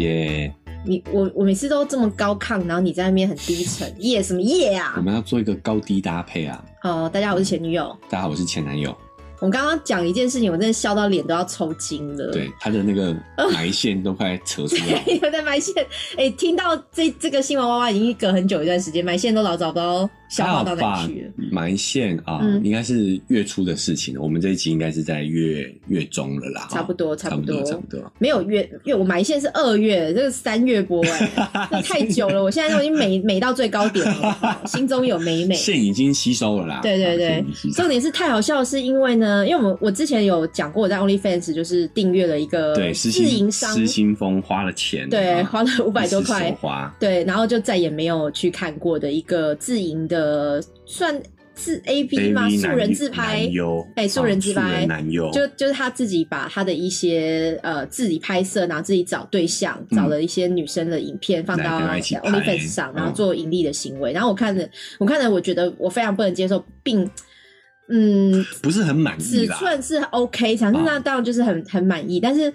耶！你我我每次都这么高亢，然后你在那边很低沉，耶什么耶啊我？们要做一个高低搭配啊！哦，大家好，我是前女友。大家好，我是前男友。我刚刚讲一件事情，我真的笑到脸都要抽筋了。对，他的那个 埋线都快扯出来了。有在埋线，哎、听到这这个新闻娃娃已经隔很久一段时间，埋线都老找不到消化到哪吧里去。埋线啊，嗯应该是月初的事情了。我们这一集应该是在月月中了啦，差不多差不多差不多。没有月月，我埋线是二月，这个三月播哎、这太久了，我现在都已经美美到最高点了，心中有美美。线已经吸收了啦。对对对重点是太好笑，是因为呢，因为我们我之前有讲过，我在 OnlyFans 就是订阅了一个对，失自营心商，失心疯花了钱，对，啊花了五百多块，花。对，然后就再也没有去看过的一个自营的，算自 A V 吗？素人自拍哎素人自拍就就是他自己把他的一些呃自己拍摄，然后自己找对象，嗯找了一些女生的影片放到 OnlyFans 上，然后嗯做盈利的行为。然后我看了，我看了，我觉得我非常不能接受，并嗯不是很满意尺。寸是 OK，长度啊那当然就是很很满意，但是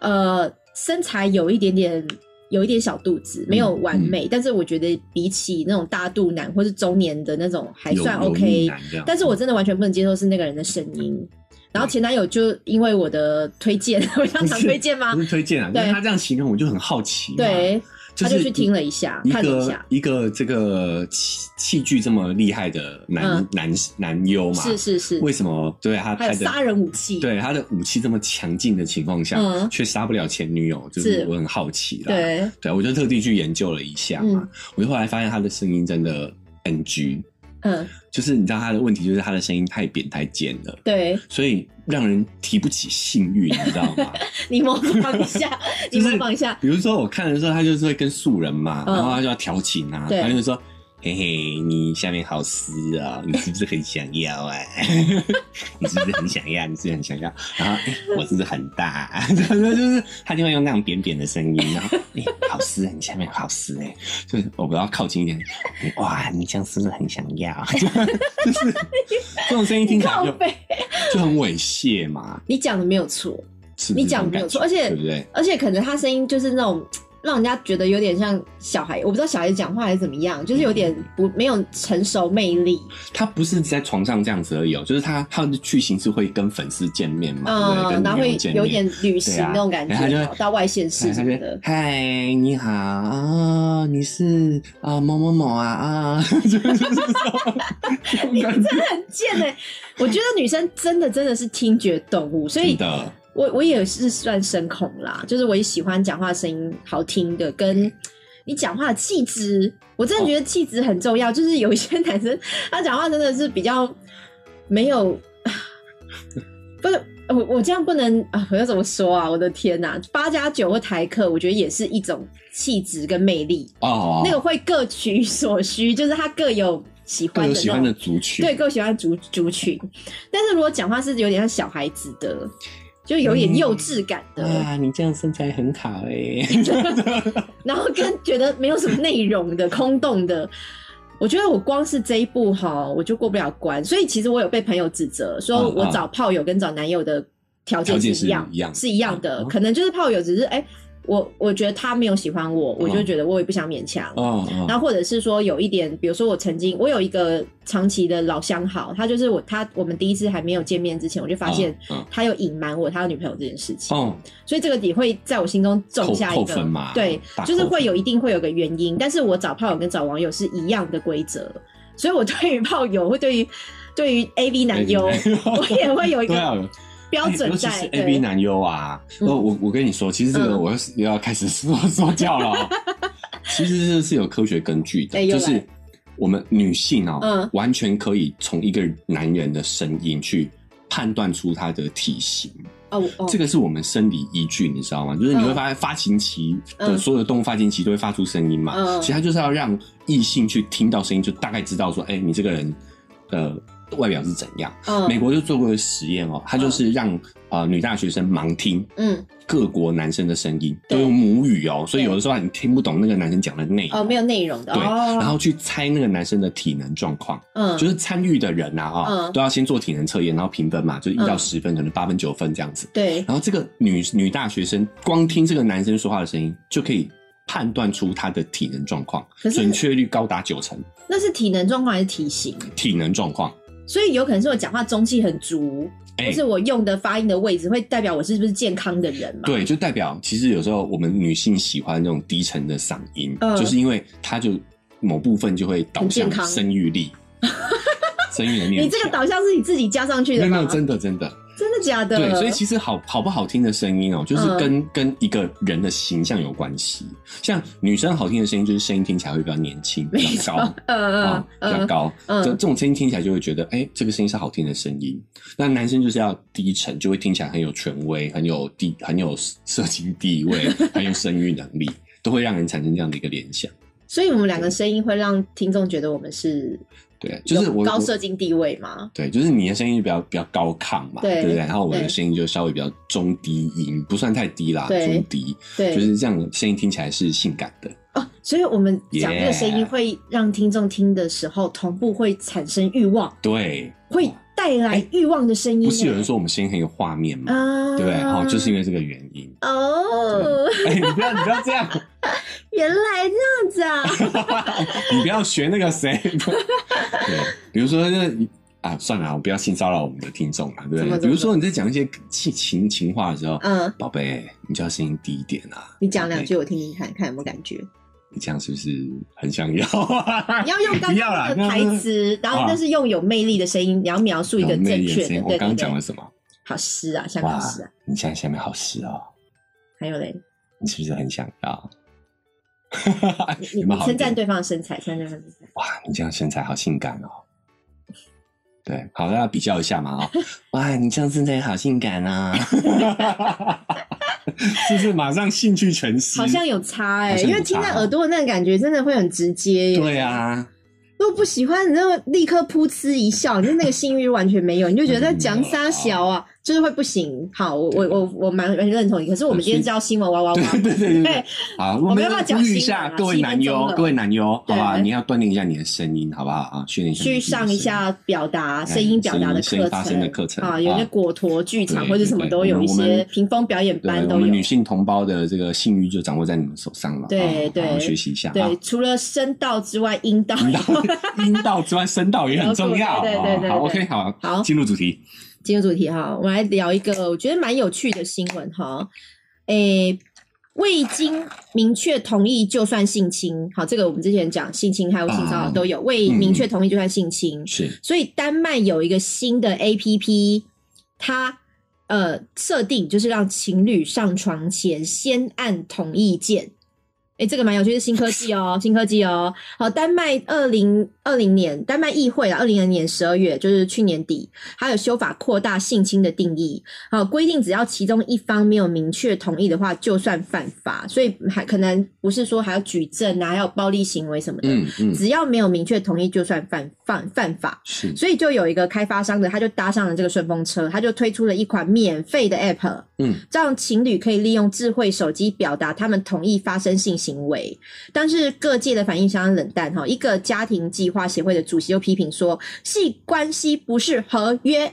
呃身材有一点点。有一点小肚子，没有完嗯美，但是我觉得比起那种大肚腩或是中年的那种还算 OK 但是我真的完全不能接受是那个人的声音。然后前男友就因为我的推荐，我常常推荐吗不？是推荐啊，对他这样形容，我就很好奇。对，就他就是去听了一下，一个看了一下，一个这个器器具这么厉害的男、嗯。男男优嘛，是是是，为什么？对他他的杀人武器，对他的武器这么强劲的情况下，嗯。却杀不了前女友，就是是。我很好奇啦。对，对，我就特地去研究了一下嘛，嗯。我就后来发现他的声音真的 NG，嗯，就是你知道他的问题就是他的声音太扁太尖了，对。所以让人提不起性欲，你知道吗？你模仿一下，你模仿一下，比如说我看的时候，他就是会跟素人嘛，嗯。然后他就要调情啊，对。他就说。嘿嘿，你下面好湿啊、你是不是很想要啊？你是不是很想要？你是不是很想要？然后，哎、我是不是很大、啊？就是他就会用那种扁扁的声音，然后，哎、好湿，你下面好湿哎、就是我不要靠近一点，哇，你这样是不是很想要？就是这种声音听起来就，就很猥亵嘛，你讲的没有错，你讲的没有错，而且对不对？而且可能他声音就是那种。让人家觉得有点像小孩，我不知道小孩子讲话还是怎么样，就是有点不没有成熟魅力。他不是在床上这样子而已哦，就是他他的剧情是会跟粉丝见面嘛，然后会有点旅行那种感觉，到外县市哎他就什么的。嗨，你好啊，你是啊某某某啊啊，你真的很贱哎、我觉得女生真的真的是听觉动物，所以的我我也是算声控啦，就是我也喜欢讲话声音好听的，跟你讲话的气质，我真的觉得气质很重要。就是有一些男生 他讲话真的是比较没有，不是我我这样不能啊，我要怎么说啊？我的天呐、八加九或台客，我觉得也是一种气质跟魅力，哦，那个会各取所需，就是他各有喜欢的族群，对，各喜欢族族群。但是如果讲话是有点像小孩子的，就有点幼稚感的，啊，你这样身材很好哎，然后跟觉得没有什么内容的、空洞的。我觉得我光是这一步哈，我就过不了关。所以其实我有被朋友指责，说我找炮友跟找男友的条件是是一样，一样是一样的。嗯可能就是炮友只是哎、我我觉得他没有喜欢我，我就嗯觉得我也不想勉强。哦哦，然后或者是说有一点，比如说我曾经我有一个长期的老相好，他就是我他我们第一次还没有见面之前，我就发现他有隐瞒我他有女朋友这件事情，哦，所以这个也会在我心中种下一个对，就是会有一定会有个原因，但是我找炮友跟找网友是一样的规则，所以我对于炮友会对于对于 A V 男优，我也会有一个。标准在尤其是 A B 男优啊，我我跟你说，其实这个嗯。我要又要开始说说教了哦，其实这是有科学根据的，就是我们女性哦，嗯。完全可以从一个男人的声音去判断出他的体型，这个是我们生理依据，你知道吗？就是你会发现发情期的嗯。所有的动物发情期都会发出声音嘛，嗯。其实它就是要让异性去听到声音，就大概知道说，哎、你这个人。呃，外表是怎样。嗯。美国就做过一个实验哦，他就是让呃女大学生盲听嗯。各国男生的声音，对。都用母语哦，所以有的时候你听不懂那个男生讲的内容。哦没有内容的。对，哦，然后去猜那个男生的体能状况，嗯。就是参与的人啊，啊、嗯。都要先做体能测验，然后评分嘛，就是一到嗯。十分，可能八分九分这样子。对。然后这个女女大学生光听这个男生说话的声音，就可以判断出他的体能状况准确率高达九成。那是体能状况还是体型？体能状况，所以有可能是我讲话中气很足，欸或是我用的发音的位置会代表我是不是健康的人嘛？对，就代表其实有时候我们女性喜欢那种低沉的嗓音，嗯就是因为它就某部分就会导向生育力，生育能力。你这个导向是你自己加上去的吗？真的真的。真的假的？对，所以其实好好不好听的声音哦、就是嗯跟、跟一个人的形象有关系。像女生好听的声音，就是声音听起来会比较年轻，比较高。嗯啊、比较呃高，嗯这这种声音听起来就会觉得，哎、这个声音是好听的声音。那男生就是要低沉，就会听起来很有权威，很有地，很有社经地位，很有生育能力，都会让人产生这样的一个联想。所以我们两个声音会让听众觉得我们是对，就是我我高社经地位嘛？对，就是你的声音比较比较高亢嘛，对不对？然后我的对声音就稍微比较中低音，不算太低啦，中低，对，就是这样，声音听起来是性感的。哦，所以我们讲这个声音会让听众听的时候同步会产生欲望，对，会带来欲望的声音欸。不是有人说我们声音很有画面吗？啊，对不对？哦，就是因为这个原因。哦，哎，你不要，你不要这样，原来这样子啊！你不要学那个谁。对，比如说那啊，算了，我不要性骚扰我们的听众了，对不对？比如说你在讲一些情情情话的时候，嗯，宝贝，你就要声音低一点啊。你讲两句我听听看，看有没有感觉。你这样是不是很想要？你要用刚刚的台词，然后啊但是用有魅力的声音，你要描述一个正确的。声音我刚刚讲了，什么？好湿啊，香港哇湿啊，，你现在下面好湿哦，还有嘞，你是不是很想要？你你有没有好一点你称赞对方的身材，称赞对方的身材。哇，你这样身材好性感哦。对，好，大家比较一下嘛啊、哇，你这样身材好性感啊，是不是马上兴趣全失？好像有差哎、因为听在耳朵的那个感觉真的会很直接耶。对啊，如果不喜欢，你就立刻噗嗤一笑，你就那个性欲完全没有，你就觉得在讲啥小啊，就是会不行。好，我我我我蛮蛮认同你，可是我们今天知道新闻哇哇哇对，对对对对对。好，我们要讲呼吁一下各位男优各位男优，好不好？你要锻炼一下你的声音，好不好啊？训练一下去上一下表达哎声音表达的课声音发声的程课程啊，有些啊果陀剧场或者什么都有一些屏风表演，班都有我们女。性同胞的这个性欲就掌握在你们手上了，对对学习一下啊对，。除了声道之外，阴道阴道 之外，声道也很重要。对对对对好对，OK，好，好进入主题。进入主题哈，我们来聊一个我觉得蛮有趣的新闻哈。诶，未经明确同意就算性侵，好，这个我们之前讲性侵还有性骚扰啊都有，未明确同意就算性侵。是所以丹麦有一个新的 A P P，它呃设定就是让情侣上床前先按同意键。哎，这个蛮有趣，是新科技哦，新科技哦。好，丹麦二零二零年，丹麦议会啊，二零二零年十二月，就是去年底，还有修法扩大性侵的定义，好规定只要其中一方没有明确同意的话，就算犯法。所以还可能不是说还要举证啊，还有暴力行为什么的，嗯嗯只要没有明确同意，就算犯犯犯法。是所以就有一个开发商的，他就搭上了这个顺风车，他就推出了一款免费的 App，嗯让情侣可以利用智慧手机表达他们同意发生性行为。但是各界的反应相当冷淡哈。一个家庭计划协会的主席就批评说，性关系不是合约，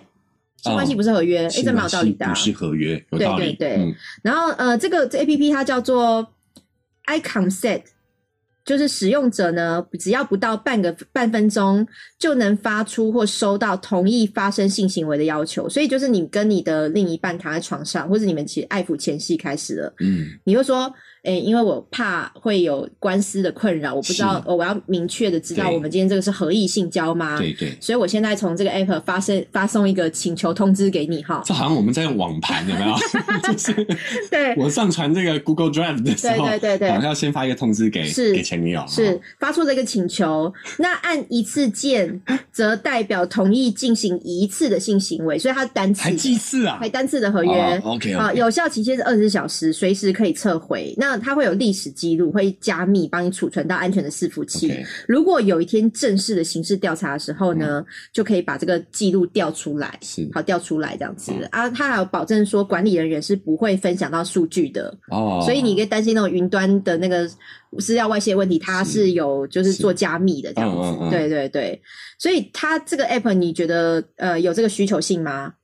性关系不是合约，哎、这蛮有道理的、啊不。是合约，有对道理。对对嗯然后呃，这个这 A P P 它叫做 iConsent，就是使用者呢，只要不到半个半分钟就能发出或收到同意发生性行为的要求。所以就是你跟你的另一半躺在床上，或者你们其实爱抚前戏开始了，嗯，你会说。诶、因为我怕会有官司的困扰，我不知道，我要明确的知道我们今天这个是合意性交吗？对对。所以我现在从这个 app 发生发送一个请求通知给你哈。这好像我们在用网盘，有没有？就是对，我上传这个 Google Drive 的时候，对对对对好像要先发一个通知给是给前女友，是发出这个请求，那按一次键则代表同意进行一次的性行为，所以它单次还几次啊还单次的合约。哦，OK，好，有效期限是二十四小时，随时可以撤回。那那它会有历史记录，会加密，帮你储存到安全的伺服器。如果有一天正式的刑事调查的时候呢，就可以把这个记录调出来，是好调出来这样子、嗯啊。它还有保证说，管理人员是不会分享到数据的，哦，所以你可以担心那种云端的那个资料外泄问题，它是是有就是是做加密的这样子。对对对，所以它这个 app 你觉得呃有这个需求性吗？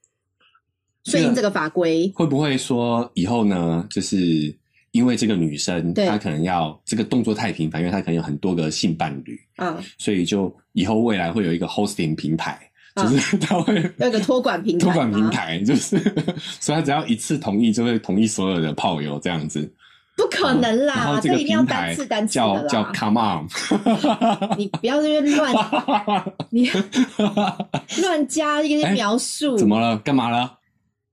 顺应这个法规，会不会说以后呢，就是因为这个女生她可能要这个动作太频繁，因为她可能有很多个性伴侣，嗯，所以就以后未来会有一个 hosting 平台，啊就是 她会有一个托管平台，托管平台，就是所以她只要一次同意，就会同意所有的炮友这样子。不可能啦，这个一定要单次单次的叫叫。Come On，你不要在那边乱 你乱加一些哎描述，怎么了？干嘛了？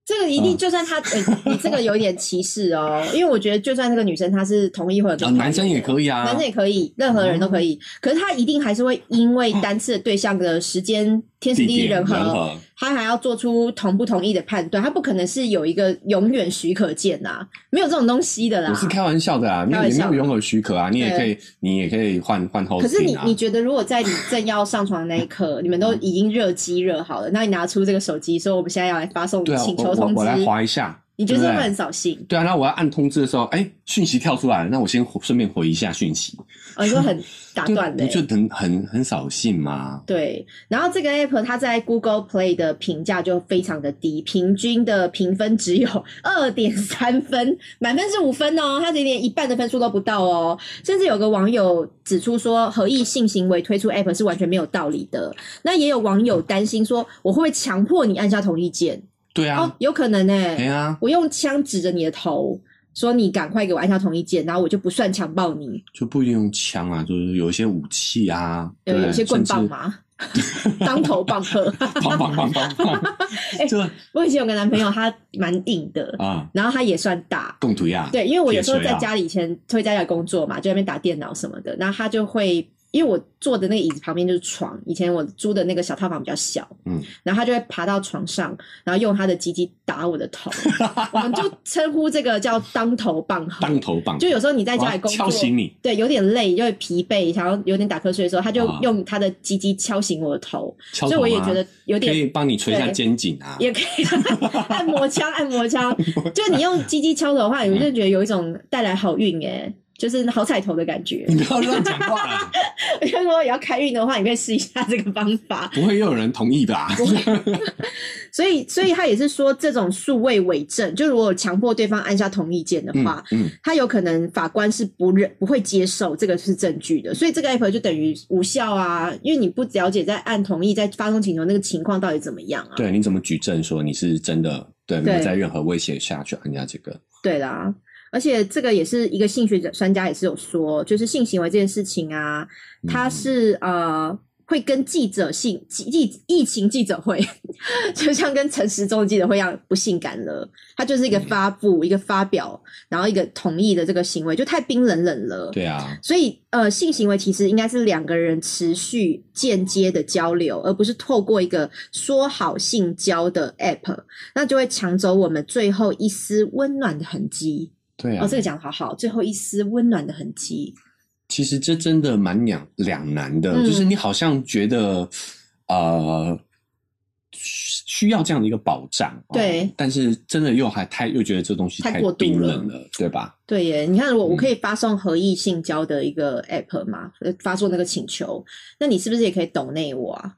这个一定嗯就算他，呃，你这个有点歧视哦，因为我觉得就算这个女生她是同意或者啊，男生也可以啊，男生也可以，任何人都可以。可是他一定还是会因为单次的对象的时间、天时地利人和他还要做出同不同意的判断。他不可能是有一个永远许可键呐、没有这种东西的啦。我是开玩笑的啊，你没有拥有许可啊，你也可以，你也可以换换啊。可是你你觉得，如果在你正要上床的那一刻，你们都已经热机热好了，那你拿出这个手机说我们现在要来发送请我我求通知，我来划一下，你觉得会很扫兴？对啊，那我要按通知的时候，哎，讯息跳出来了，那我先顺便回一下讯息，哦，你说很 打对断的、不就很很很扫兴吗？对，然后这个 app 它在 Google Play 的评价就非常的低，平均的评分只有 二点三分，满分是五分哦，它连一半的分数都不到哦。甚至有个网友指出说，合意性行为推出 app 是完全没有道理的。那也有网友担心说，我会不会强迫你按下同意键？对啊哦，，有可能呢、哎呀，我用枪指着你的头。说你赶快给我按下同意键，然后我就不算强暴你。就不一定用枪啊，就是有一些武器啊，对有有些棍棒甚至吗？当头棒喝。棒棒棒棒棒，哎 就我以前有个男朋友，他蛮硬的，啊，然后他也算大。共图呀，对，因为我有时候在家里以前会在家里工作嘛，就在那边打电脑什么的，然后他就会。因为我坐的那个椅子旁边就是床，以前我租的那个小套房比较小，嗯，然后他就会爬到床上，然后用他的鸡鸡打我的头，我们就称呼这个叫当头棒喝。当头棒，就有时候你在家里哇工作，敲醒你，对，有点累，就会疲惫，想要有点打瞌睡的时候，他就啊用他的鸡鸡敲醒我的头，敲所以我也觉得有点可以帮你捶一下肩颈啊，也可以按摩枪，按摩枪。就你用鸡鸡敲头的话，你就觉得有一种带来好运哎、就是好彩头的感觉。你不要乱讲话了，我就说也要开运的话，你可以试一下这个方法。不会又有人同意吧？所以，所以他也是说，这种数位伪证，就如果强迫对方按下同意键的嗯话，嗯，他有可能法官是不认不会接受这个是证据的，所以这个 app 就等于无效啊，因为你不了解在按同意在发送请求那个情况到底怎么样啊？对，你怎么举证说你是真的对没有在任何威胁下去按下这个？对啦，而且这个也是一个性学者专家也是有说，就是性行为这件事情啊，它嗯是、呃会跟记者性记疫疫情记者会，就像跟陈时中的记者会一样不性感了，它就是一个嗯发布、一个发表，然后一个同意的这个行为，就太冰冷冷了。对啊，所以，呃，性行为其实应该是两个人持续间接的交流，而不是透过一个说好性交的 app，那就会抢走我们最后一丝温暖的痕迹。对啊哦，这，个讲得好好，最后一丝温暖的痕迹。其实这真的蛮两两难的，嗯就是你好像觉得呃需需要这样的一个保障，哦对但是真的又还太又觉得这东西太太过冰冷了，对吧？对耶，你看，我我嗯可以发送合意性交的一个 app 嘛，呃发送那个请求，那你是不是也可以抖内我啊？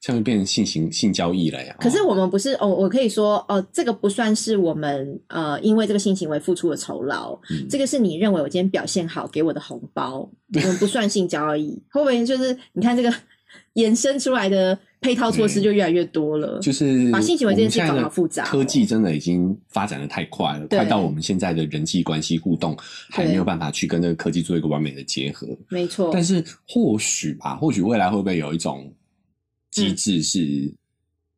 这样就变成性行性交易了呀。可是哦我们不是哦，我可以说哦，这个不算是我们呃因为这个性行为付出的酬劳，嗯这个是你认为我今天表现好给我的红包，我们不算性交易。会不会就是你看这个衍生出来的配套措施就越来越多了？就是把性行为这件事搞得好复杂哦科技真的已经发展的太快了，快到我们现在的人际关系互动还对没有办法去跟这个科技做一个完美的结合。没错，但是或许吧，或许未来会不会有一种机制是、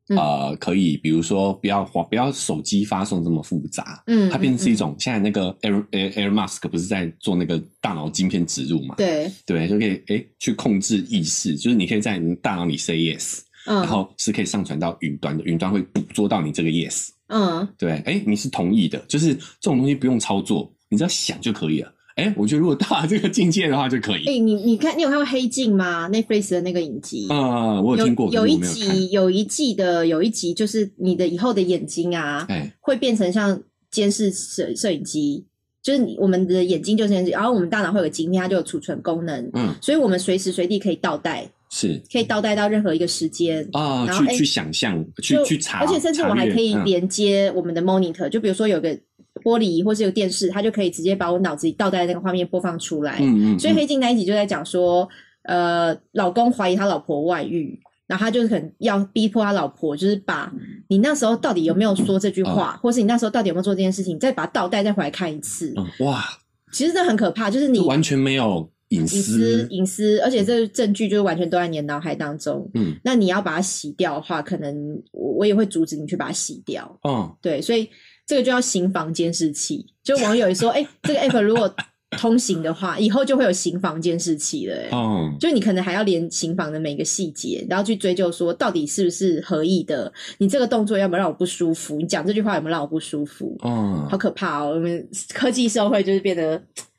嗯呃，可以比如说不要不要手机发送这么复杂，嗯它变成是一种、现在那个 Air Air Air Mask 不是在做那个大脑晶片植入嘛？对，对，就可以诶去控制意识，就是你可以在你的大脑里 say yes，、嗯然后是可以上传到云端的，云端会捕捉到你这个 yes。嗯对，哎，你是同意的，就是这种东西不用操作，你只要想就可以了。哎，我觉得如果到了这个境界的话就可以。哎、你你看，你有看过《黑镜》吗？Netflix 的那个影集。啊、我有听过，可有一。集，有一季的有一集，就是你的以后的眼睛啊，哎，会变成像监视摄摄影机，就是你我们的眼睛就是然后我们大脑会有个晶片，它就有储存功能，嗯，所以我们随时随地可以倒带，是可以倒带到任何一个时间。啊，去去想象，去去查，而且甚至我还可以连接我们的 monitor，、就比如说有个玻璃或是有电视，它就可以直接把我脑子里倒带的那个画面播放出来。嗯嗯，所以嗯黑镜那一集就在讲说，呃，老公怀疑他老婆外遇，然后他就是可能要逼迫他老婆，就是把你那时候到底有没有说这句话，或是你那时候到底有没有做这件事情，再把它倒带再回来看一次。嗯哇，其实这很可怕，就是你完全没有隐隐私私，隐私，而且这个证据就是完全都在你的脑海当中。嗯那你要把它洗掉的话，可能我我也会阻止你去把它洗掉。哦，对，所以这个就要行房监视器。就网友也说，哎、这个 app 如果通行的话，以后就会有行房监视器了、哎哦，就你可能还要连刑房的每个细节，然后去追究说到底是不是合意的，你这个动作有没有让我不舒服？你讲这句话有没有让我不舒服？哦好，可怕哦！我们科技社会就是变得，唉，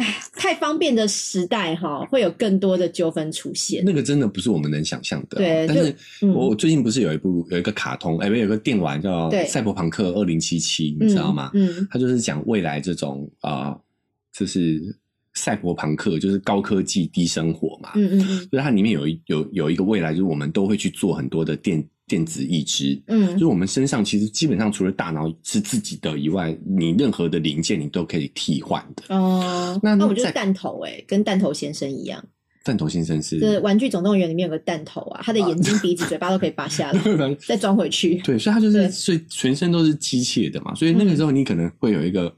太方便的时代哈，会有更多的纠纷出现。那个真的不是我们能想象的哦。对但是嗯我最近不是有一部有一个卡通，哎，不有个电玩叫《赛博朋克二零七七》，你知道吗？嗯，它就是讲未来这种啊、呃就是赛博朋克，就是高科技低生活嘛。嗯嗯嗯就是它里面有一有有一个未来，就是我们都会去做很多的电电子意志，嗯就是我们身上其实基本上除了大脑是自己的以外，你任何的零件你都可以替换的。嗯，哦，那那我就是弹头哎、跟弹头先生一样，弹头先生是就是《玩具总动员》里面有个弹头啊，他的眼睛、鼻子、嘴巴都可以拔下来，再装回去。对，所以他就是所以全身都是机械的嘛，所以那个时候你可能会有一个、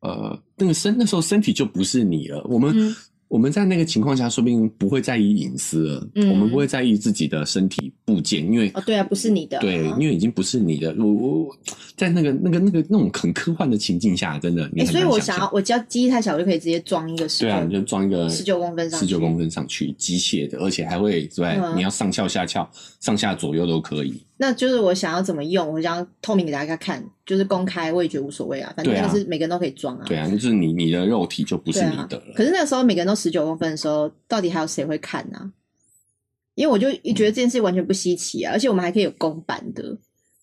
呃，那个身那时候身体就不是你了。我们、嗯我们在那个情况下，说不定不会在意隐私了，嗯。我们不会在意自己的身体部件，因为、哦，对啊，不是你的。啊，对，因为已经不是你的。我我我在那个那个那个那种很科幻的情境下，真的你哎、很所以我想要，我只要机器太小，我就可以直接装一个十对啊，你就装一个19公分上去十九公分上去，机械的，而且还会对，嗯你要上翘下翘，上下左右都可以。那就是我想要怎么用，我想要透明给大家看，就是公开，我也觉得无所谓啊，反正对啊那个是每个人都可以装啊。对啊，就是你你的肉体就不是你的了。可是那个时候每个人都十九公分的时候，到底还有谁会看啊、因为我就觉得这件事完全不稀奇啊，而且我们还可以有公版的，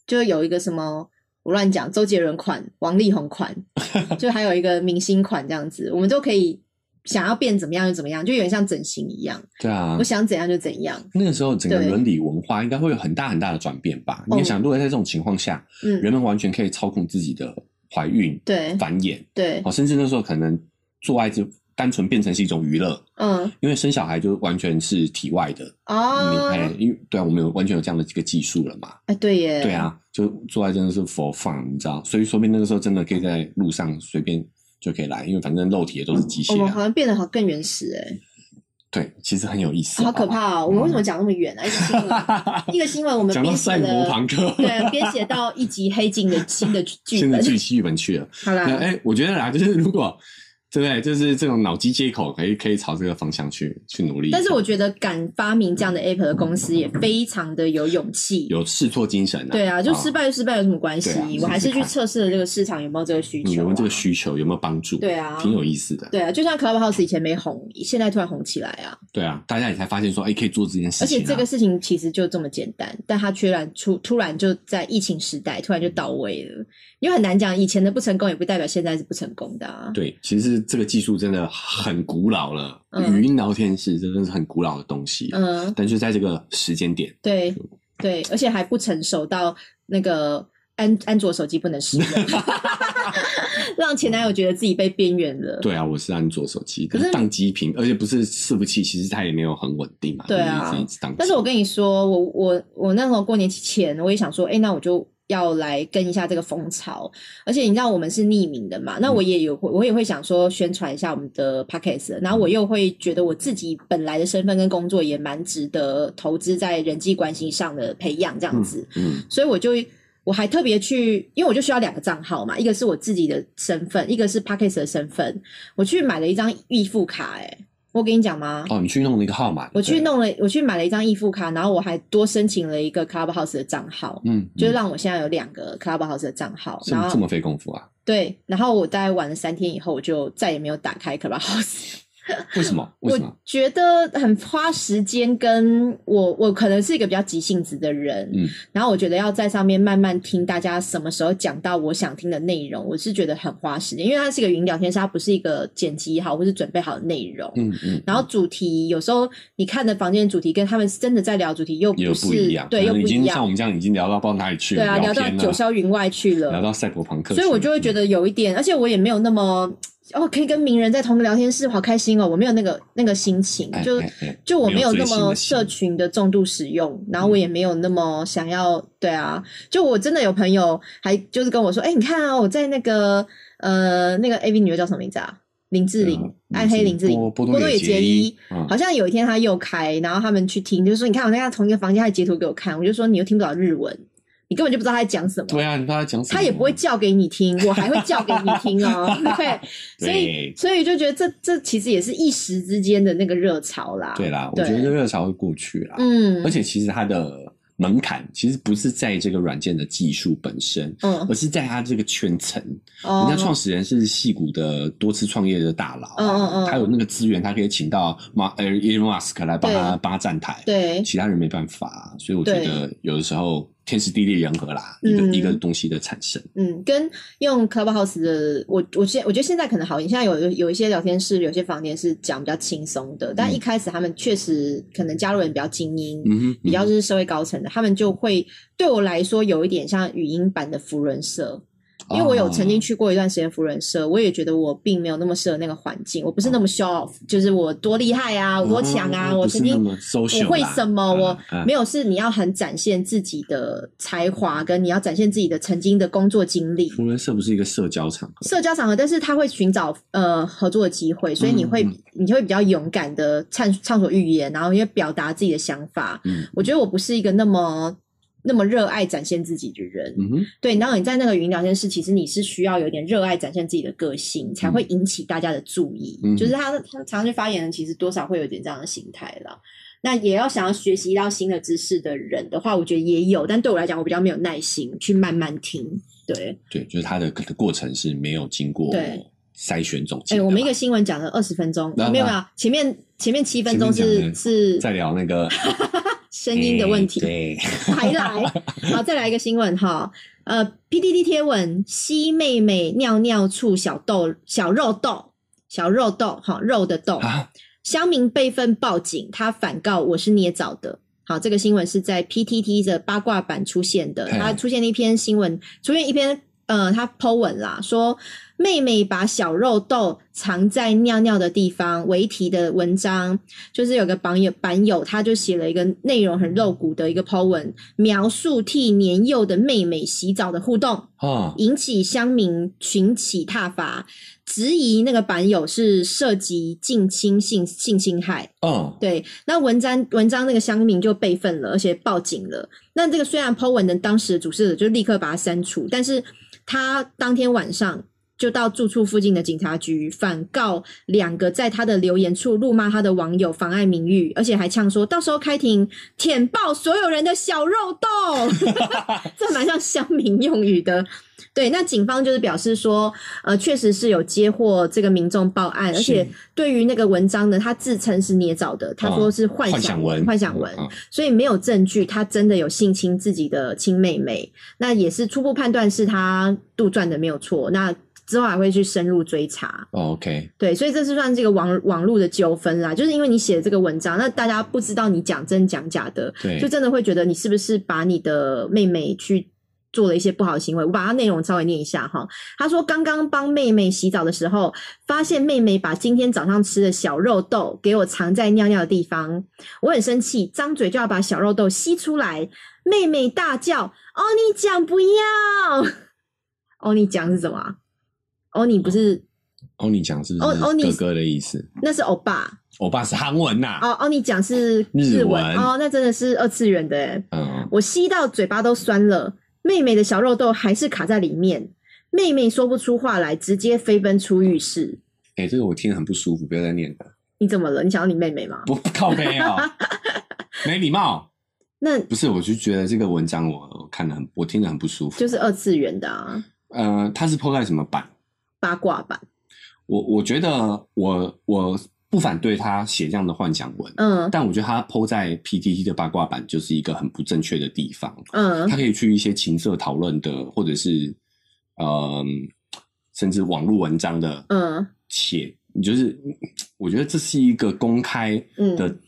就有一个什么我乱讲，周杰伦款、王力宏款，就还有一个明星款这样子，我们都可以想要变怎么样就怎么样，就有点像整形一样，对啊我，想怎样就怎样。那个时候整个对伦理文化应该会有很大很大的转变吧？哦你也想，如果在这种情况下，嗯，人们完全可以操控自己的怀孕、对繁衍，对，哦，甚至那时候可能做爱就单纯变成是一种娱乐，嗯因为生小孩就完全是体外的。你哦，哎，因为对啊，我们有完全有这样的一个技术了嘛？哎对耶，对，啊，就做爱真的是 for fun，你知道，所以说不定那个时候真的可以在路上随便就可以来，因为反正肉体也都是机我们。好像变得好更原始哎、对，其实很有意思，好可怕哦！我们为什么讲那么远啊？一个新闻，一个新闻，我们讲到赛博，朋克，对，编写到一集黑镜的新的剧本。新的剧剧本去了。好啦那，哎、我觉得啦，就是如果对不对，就是这种脑机接口，可以可以朝这个方向去去努力。但是我觉得敢发明这样的 app 的公司也非常的有勇气。有试错精神啊。对啊，就失败就失败有什么关系啊？我还是去测试了这个市场有没有这个需求、有没有这个需求，有没有帮助？对啊挺有意思的。对啊，就像 Clubhouse 以前没红，现在突然红起来啊！对啊，大家也才发现说，哎、可以做这件事情、啊。而且这个事情其实就这么简单，但它居然出突然就在疫情时代突然就到位了，因为很难讲，以前的不成功也不代表现在是不成功的啊。对，其实这个技术真的很古老了，嗯语音聊天室真的是很古老的东西。嗯，但就在这个时间点，对对，而且还不成熟到那个安安卓手机不能使用，让前男友觉得自己被边缘了。对啊，我是安卓手机，可是宕机屏，而且不是伺服器，其实它也没有很稳定嘛。对啊。但是我跟你说，我我我那时候过年前，我也想说，哎、那我就要来跟一下这个风潮。而且你知道我们是匿名的嘛，那我也有我也会想说宣传一下我们的 podcast，然后我又会觉得我自己本来的身份跟工作也蛮值得投资在人际关系上的培养这样子。嗯，所以我就我还特别去，因为我就需要两个账号嘛，一个是我自己的身份，一个是 p a c k e 的身份。我去买了一张预付卡、欸，我跟你讲吗？哦，你去弄了一个号码，我去，弄了，我去买了一张易付卡，然后我还多申请了一个 Clubhouse 的账号，嗯，就让我现在有两个 Clubhouse 的账号，然后这么这么费功夫啊？对，然后我大概玩了三天以后，我就再也没有打开 Clubhouse。为什么？为什么我？觉得很花时间，跟我我可能是一个比较急性子的人，嗯，然后我觉得要在上面慢慢听大家什么时候讲到我想听的内容，我是觉得很花时间，因为它是一个语音聊天室，它不是一个剪辑好或是准备好的内容。嗯嗯，然后主题有时候你看的房间主题跟他们真的在聊主题又不一样，对，又不一可能已经像我样，们这样已经聊到不知道哪里去了，对啊，聊到九霄云外去了，聊到赛博朋克，所以我就会觉得有一点，而且我也没有那么哦，可以跟名人在同个聊天室，好开心哦！我没有那个那个心情，哎就就我没有那么社群的重度使用，然后我也没有那么想要，对啊，就我真的有朋友还就是跟我说，哎、你看啊，我在那个呃那个 A V 女优叫什么名字啊？林志玲，嗯暗黑林志玲，波波多野野结结衣好像有一天他又开，然后他们去听，就说你看我在同一个房间，他截图给我看，我就说你又听不了日文，你根本就不知道他在讲什么。对啊，你不知道他讲什么，他也不会叫给你听，我还会叫给你听哦。对，所以对。所以就觉得这这其实也是一时之间的那个热潮啦。对啦，我对觉得热潮会过去啦，嗯，而且其实它的门槛其实不是在这个软件的技术本身，嗯。而是在它这个圈层。哦。人家创始人是戏骨的多次创业的大佬啊，嗯嗯嗯。他有那个资源，他可以请到马呃 Elon Musk 来帮他对。帮他站台，对。其他人没办法，所以我觉得有的时候天时地利人和啦，一个嗯一个东西的产生。嗯，跟用 Clubhouse 的，我我现我觉得现在可能好，现在有有一些聊天室，有些房间是讲比较轻松的，但嗯一开始他们确实可能加入人比较精英，嗯，比较是社会高层的，他们就会对我来说有一点像语音版的福人社。因为我有曾经去过一段时间福人社，我也觉得我并没有那么适合那个环境，我不是那么 show off，就是我多厉害啊，我多强啊，嗯我曾经我会什么，嗯我嗯。没有是你要很展现自己的才华，跟你要展现自己的曾经的工作经历。福人社不是一个社交场合，社交场合，但是他会寻找呃合作的机会，所以你会、嗯你就会比较勇敢的畅畅所欲言，然后也表达自己的想法。嗯我觉得我不是一个那么那么热爱展现自己的人。嗯，对，然后你在那个语音聊天室，其实你是需要有点热爱展现自己的个性，才会引起大家的注意。嗯就是他他常常去发言人，其实多少会有点这样的心态了。那也要想要学习到新的知识的人的话，我觉得也有，但对我来讲，我比较没有耐心去慢慢听。对，对，就是他的的过程是没有经过对筛选总哎、结的嘛。我们一个新闻讲了二十分钟，那没有没有，前面前面七分钟是是在聊那个 声音的问题。哎对，还来，好，再来一个新闻哈。呃，PDD 贴文，西妹妹尿尿处小豆小肉豆小肉豆哈肉的豆，啊，乡民备份报警，他反告我是捏造的。好，这个新闻是在 PTT 的八卦版出现的，它出现了一篇新闻，出现一篇呃，他 Po 文啦，说妹妹把小肉豆藏在尿尿的地方为题的文章，就是有个版友版友他就写了一个内容很露骨的一个 Po 文，描述替年幼的妹妹洗澡的互动，啊，引起乡民群起挞伐，质疑那个版友是涉及近亲性性侵害。哦，对，那文章文章那个乡民就备份了，而且报警了。那这个虽然 Po 文的当时的主事者就立刻把它删除，但是他当天晚上就到住处附近的警察局反告两个在他的留言处辱骂他的网友妨碍名誉，而且还呛说到时候开庭舔爆所有人的小肉豆，这蛮像乡民用语的。对，那警方就是表示说，呃，确实是有接获这个民众报案，而且对于那个文章呢，他自称是捏造的，他说是幻幻想文，幻想文，嗯所以没有证据他真的有性侵自己的亲妹妹。那也是初步判断是他杜撰的没有错，那之后还会去深入追查。哦，OK，对，所以这是算这个网网络的纠纷啦，就是因为你写这个文章，那大家不知道你讲真讲假的，对，就真的会觉得你是不是把你的妹妹去做了一些不好的行为。我把它内容稍微念一下哈。他说，刚刚帮妹妹洗澡的时候，发现妹妹把今天早上吃的小肉豆给我藏在尿尿的地方，我很生气，张嘴就要把小肉豆吸出来。妹妹大叫：“哦，你讲不要！” 哦，你讲是什么啊？哦，你不是，欧尼讲是不欧欧尼哥哥的意思？那是欧巴。欧巴是韩文呐，哦欧尼讲是日日文文哦，那真的是二次元的诶嗯，我吸到嘴巴都酸了，妹妹的小肉豆还是卡在里面，妹妹说不出话来，直接飞奔出浴室。哎，这个我听得很不舒服，不要再念了，你怎么了？你想要你妹妹吗？不靠背哦，没礼貌。那不是，我就觉得这个文章我我看得很，我听得很不舒服。就是二次元的啊。呃，他是 PO 在什么版？八卦版。我我觉得我我不反对他写这样的幻想文，嗯但我觉得他 PO 在 PTT 的八卦版就是一个很不正确的地方。嗯他可以去一些情色讨论的，或者是呃，甚至网络文章的嗯写，你就是我觉得这是一个公开的、嗯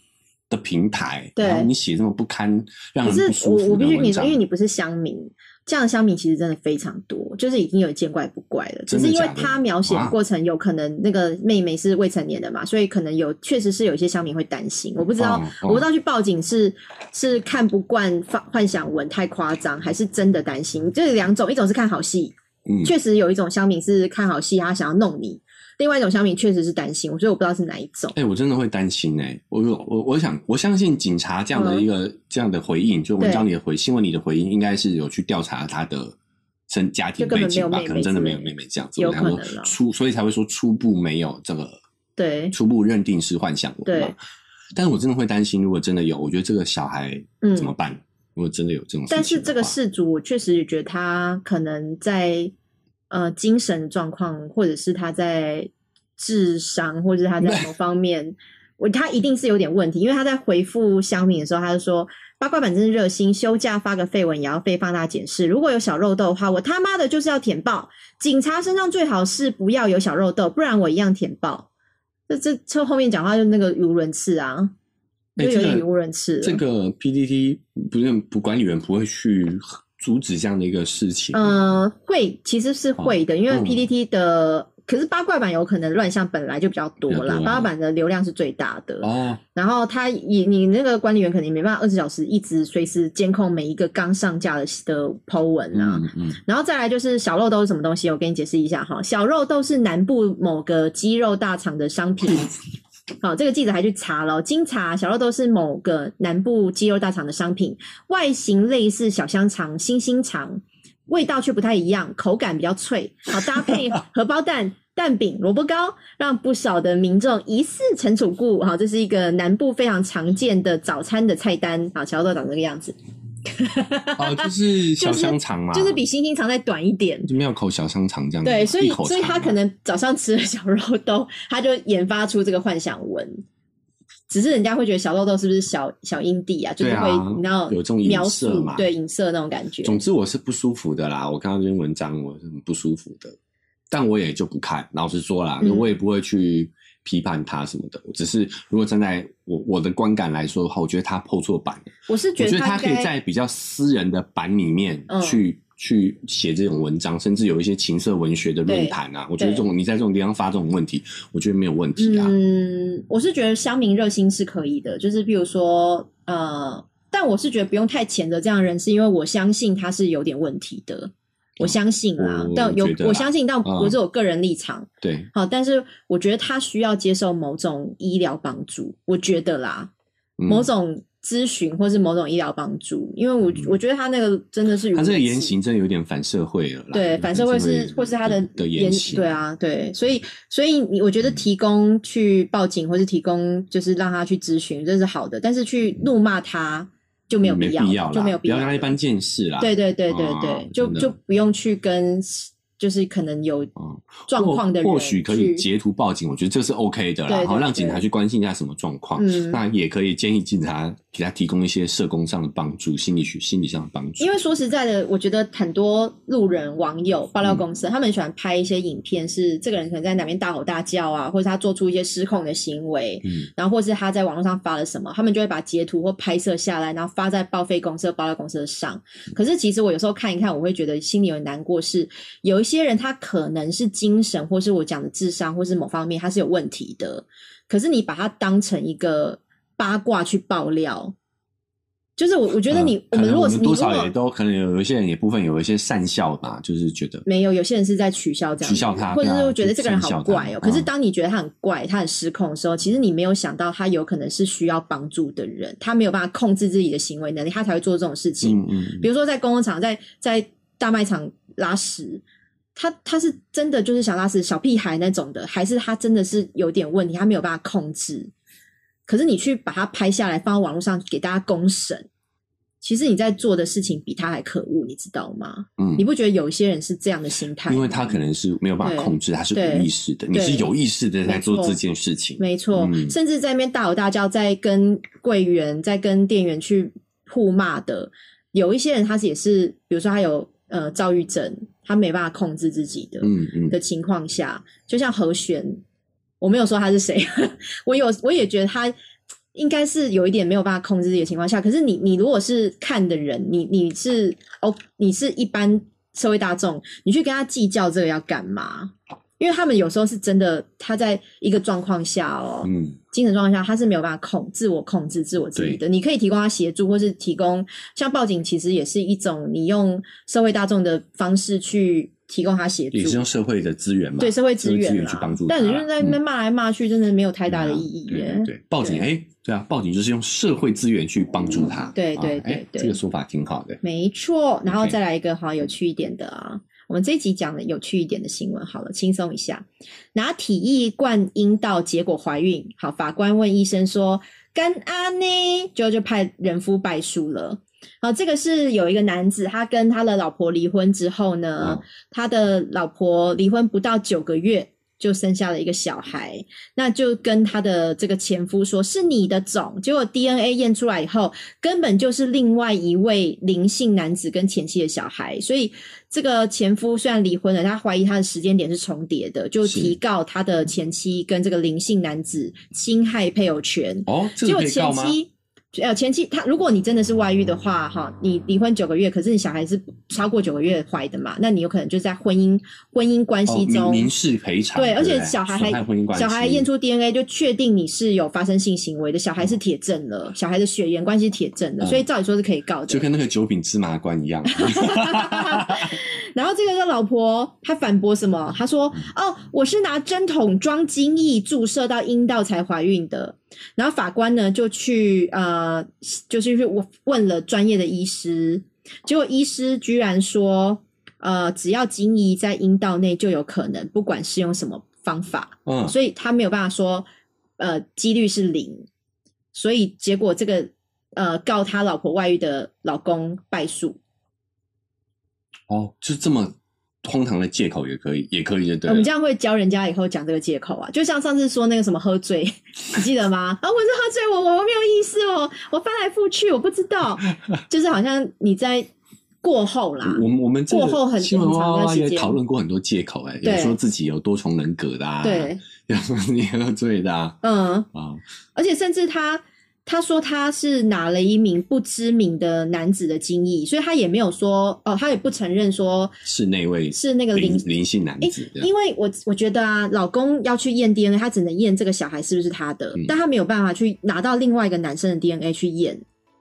的平台，对然后你写这么不堪、让可是人不舒我我服必须跟你说，的文章，因为你不是乡民，这样的乡民其实真的非常多，就是已经有见怪不怪了。只是因为他描写的过程有可能那个妹妹是未成年的嘛，所以可能有确实是有一些乡民会担心。我不知道，我不知道去报警是是看不惯幻幻想文太夸张，还是真的担心。就是两种，一种是看好戏，嗯，确实有一种乡民是看好戏，他想要弄你；另外一种乡民确实是担心，所以我不知道是哪一种。哎、我真的会担心哎、我我我想我相信警察这样的一个、这样的回应，就文章里的回新闻里的回应，应该是有去调查他的生家庭背景吧，可能真的没有妹妹这样子，有可能啦初所以才会说初步没有这个对，初步认定是幻想文对嘛。但是我真的会担心，如果真的有，我觉得这个小孩嗯怎么办？如果真的有这种事情，但是这个事主，我确实也觉得他可能在呃精神状况，或者是他在智商，或者是他在某方面，我他一定是有点问题，因为他在回复乡民的时候，他就说八卦版真是热心，休假发个绯闻也要被放大检视。如果有小肉豆的话，我他妈的就是要舔爆。警察身上最好是不要有小肉豆，不然我一样舔爆。这这这后面讲话就那个语无伦次啊，就有点语无伦次了。这个 PDD 不是不管理员不会去阻止这样的一个事情。呃，会其实是会的，因为嗯 PPT 的，可是八卦版有可能乱象本来就比较多啦，八卦版的流量是最大的。哦，然后他也你那个管理员肯定没办法二十小时一直随时监控每一个刚上架的的 Po 文啊。嗯嗯，然后再来就是小肉豆是什么东西？我给你解释一下哈。小肉豆是南部某个鸡肉大厂的商品。好，这个记者还去查了哦，经查小肉豆是某个南部鸡肉大厂的商品，外形类似小香肠、星星肠，味道却不太一样，口感比较脆。好，搭配 荷包蛋。蛋饼、萝卜糕，让不少的民众疑似陈楚固。好，这是一个南部非常常见的早餐的菜单。好，小肉豆长这个样子，哦，就是小香肠嘛，就是比星星肠再短一点。就庙口小香肠这样子。对，所以所以他可能早上吃了小肉豆，他就研发出这个幻想文。只是人家会觉得小豆豆是不是小小阴蒂啊？就是会你知道有这种影描射嘛对影射那种感觉。总之我是不舒服的啦，我看到这篇文章我是很不舒服的，但我也就不看。老实说啦，嗯我也不会去批判他什么的。我只是如果站在我我的观感来说的话，我觉得他破错版，我是觉得他可以在比较私人的版里面嗯去、去写这种文章，甚至有一些情色文学的论坛啊。我觉得这种你在这种地方发这种问题，我觉得没有问题啊。嗯，我是觉得乡民热心是可以的，就是比如说呃，但我是觉得不用太谴责这样的人，是因为我相信他是有点问题的。我相信啦，我但有我相信，但我不是我个人立场。对，好，但是我觉得他需要接受某种医疗帮助，我觉得啦，嗯某种咨询或是某种医疗帮助，因为我嗯我觉得他那个真的是他这个言行真的有点反社会了啦。对，反社会是或是他的的言行，对，啊，对，所以所以你我觉得提供去报警或是提供就是让他去咨询，这是好的，但是去怒骂他就没有必要，就没有必要了。不要让他一般见识啦。对对对对哦对，就就不用去跟就是可能有哦状况的人或或许可以截图报警，我觉得这是 OK 的啦。对对好，让警察去关心一下什么状况。嗯那也可以建议警察给他提供一些社工上的帮助、心理学、心理上的帮助。因为说实在的，我觉得很多路人、网友、爆嗯料公司，他们喜欢拍一些影片，是这个人可能在哪边大吼大叫啊，或者他做出一些失控的行为，嗯，然后或是他在网络上发了什么，他们就会把截图或拍摄下来，然后发在报废公司、爆料公司的上。可是其实我有时候看一看，我会觉得心里有点难过是，有一些人他可能是精神，或是我讲的智商，或是某方面他是有问题的，可是你把他当成一个八卦去爆料。就是我，我觉得你，呃我们如果是多少也都可能有有一些人也部分有一些善笑吧，就是觉得没有，有些人是在取笑这样子，取笑他或者是觉得这个人好怪哦。可是嗯当你觉得他很怪、他很失控的时候，其实你没有想到他有可能是需要帮助的人，他没有办法控制自己的行为能力，他才会做这种事情。嗯嗯比如说在公共场、在在大卖场拉屎，他他是真的就是想拉屎，小屁孩那种的，还是他真的是有点问题，他没有办法控制。可是你去把它拍下来放到网络上给大家公审，其实你在做的事情比他还可恶，你知道吗？嗯你，不觉得有一些人是这样的心态？因为他可能是没有办法控制，他是无意识的，你是有意识的在做这件事情。没错，嗯甚至在那边大吼大叫，在跟柜员、在跟店员去互骂的，有一些人他是也是，比如说他有呃躁郁症，他没办法控制自己的、嗯嗯，的情况下，就像何璇，我没有说他是谁，我有我也觉得他应该是有一点没有办法控制自己的情况下，可是你你如果是看的人，你你是哦，你是一般社会大众，你去跟他计较这个要干嘛？因为他们有时候是真的，他在一个状况下哦，嗯精神状况下，他是没有办法控自我控制、自我自理的。你可以提供他协助，或是提供像报警，其实也是一种你用社会大众的方式去提供他协助也，是用社会的资源嘛，对社会资源去帮助。但你就是在那边嗯骂来骂去，真的没有太大的意义对耶。对对，报警，对哎，对啊，报警就是用社会资源去帮助他。对对对这个说法挺好的。没错，然后再来一个好有趣一点的啊。我们这一集讲的有趣一点的新闻，好了，轻松一下。拿体液灌阴道，结果怀孕。好，法官问医生说：“干阿呢？”就就派人夫败诉了。好，这个是有一个男子，他跟他的老婆离婚之后呢，嗯他的老婆离婚不到九个月就生下了一个小孩，那就跟他的这个前夫说是你的种，结果 DNA 验出来以后，根本就是另外一位林姓男子跟前妻的小孩，所以这个前夫虽然离婚了，他怀疑他的时间点是重叠的，就提告他的前妻跟这个林姓男子侵害配偶权。哦，这个结果前？妻，呃，前期他，如果你真的是外遇的话，哈，你离婚九个月，可是你小孩是超过九个月怀的嘛，那你有可能就在婚姻婚姻关系哦，中，民民事赔偿。对，而且小孩损害婚姻关系小孩验出 DNA 就确定你是有发生性行为的，小孩是铁证了，小孩的血缘关系铁证了，嗯所以照理说是可以告的。就跟那个九品芝麻官一样。然后这个老婆她反驳什么？她说：“哦，我是拿针筒装精液注射到阴道才怀孕的。”然后法官呢就去呃，就是去问问了专业的医师，结果医师居然说：“呃，只要精液在阴道内就有可能，不管是用什么方法。”嗯，所以他没有办法说，呃，几率是零，所以结果这个呃告他老婆外遇的老公败诉。哦，就这么荒唐的借口也可以，也可以就对了我们这。样会教人家以后讲这个借口啊，就像上次说那个什么喝醉，你记得吗？啊，我是喝醉，我我没有意思哦，我翻来覆去，我不知道，就是好像你在过后啦，我们我们这个过后很新闻很长娃娃也段时间讨论过很多借口，哎，有对说自己有多重人格的啊，对，，有说你喝醉的啊，嗯，啊，而且甚至他他说他是拿了一名不知名的男子的精液，所以他也没有说哦，他也不承认说是那位是那个林林林姓男子的，因为我我觉得啊，老公要去验 DNA，他只能验这个小孩是不是他的，嗯但他没有办法去拿到另外一个男生的 DNA 去验，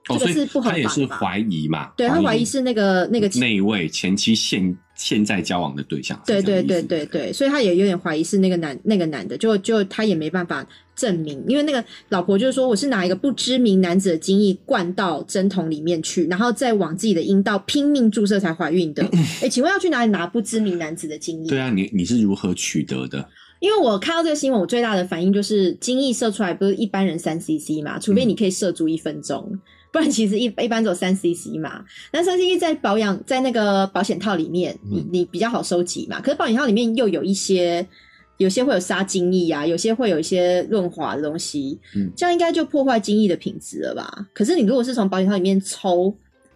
哦，个是不合他也是怀疑嘛，对他怀疑是那个那个那一位前妻现现在交往的对象，对对对对对，所以他也有点怀疑是那个男那个男的，就就他也没办法证明，因为那个老婆就是说我是拿一个不知名男子的精液灌到针筒里面去，然后再往自己的阴道拼命注射才怀孕的。哎，请问要去哪里拿不知名男子的精液？对啊，你你是如何取得的？因为我看到这个新闻，我最大的反应就是精液射出来不是一般人三 CC 嘛，除非你可以射足一分钟。不然其实一一般只有三 CC 嘛，那三 CC 在保养在那个保险套里面，你嗯你比较好收集嘛。可是保险套里面又有一些，有些会有杀精液啊，有些会有一些润滑的东西，嗯这样应该就破坏精液的品质了吧？可是你如果是从保险套里面抽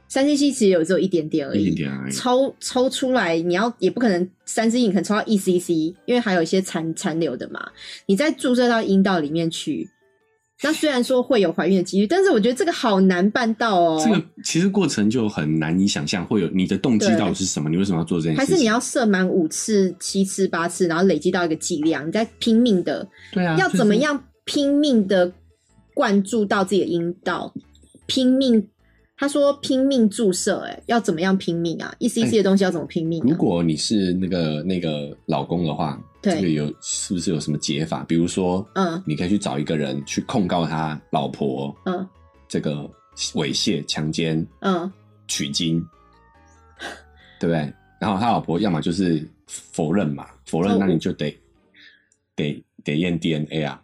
三 CC，其实有只有一点点而已，一点点而已。抽抽出来，你要也不可能三 C，你可能抽到一 CC，因为还有一些残残留的嘛。你再注射到阴道里面去，那虽然说会有怀孕的几率，但是我觉得这个好难办到哦。这个其实过程就很难以想象，会有你的动机到底是什么？你为什么要做这件事情？还是你要射满五次、七次、八次，然后累积到一个剂量，你再拼命的，对啊，要怎么样拼命的灌注到自己的阴道，拼命。他说拼命注射、欸，哎，要怎么样拼命啊？一 CC 的东西要怎么拼命、啊如果你是那个那个老公的话，对这个有是不是有什么解法？比如说，嗯你可以去找一个人去控告他老婆嗯这个猥亵、强奸、嗯，取经，对不对？然后他老婆要么就是否认嘛，否认哦那你就得得得验 DNA 啊，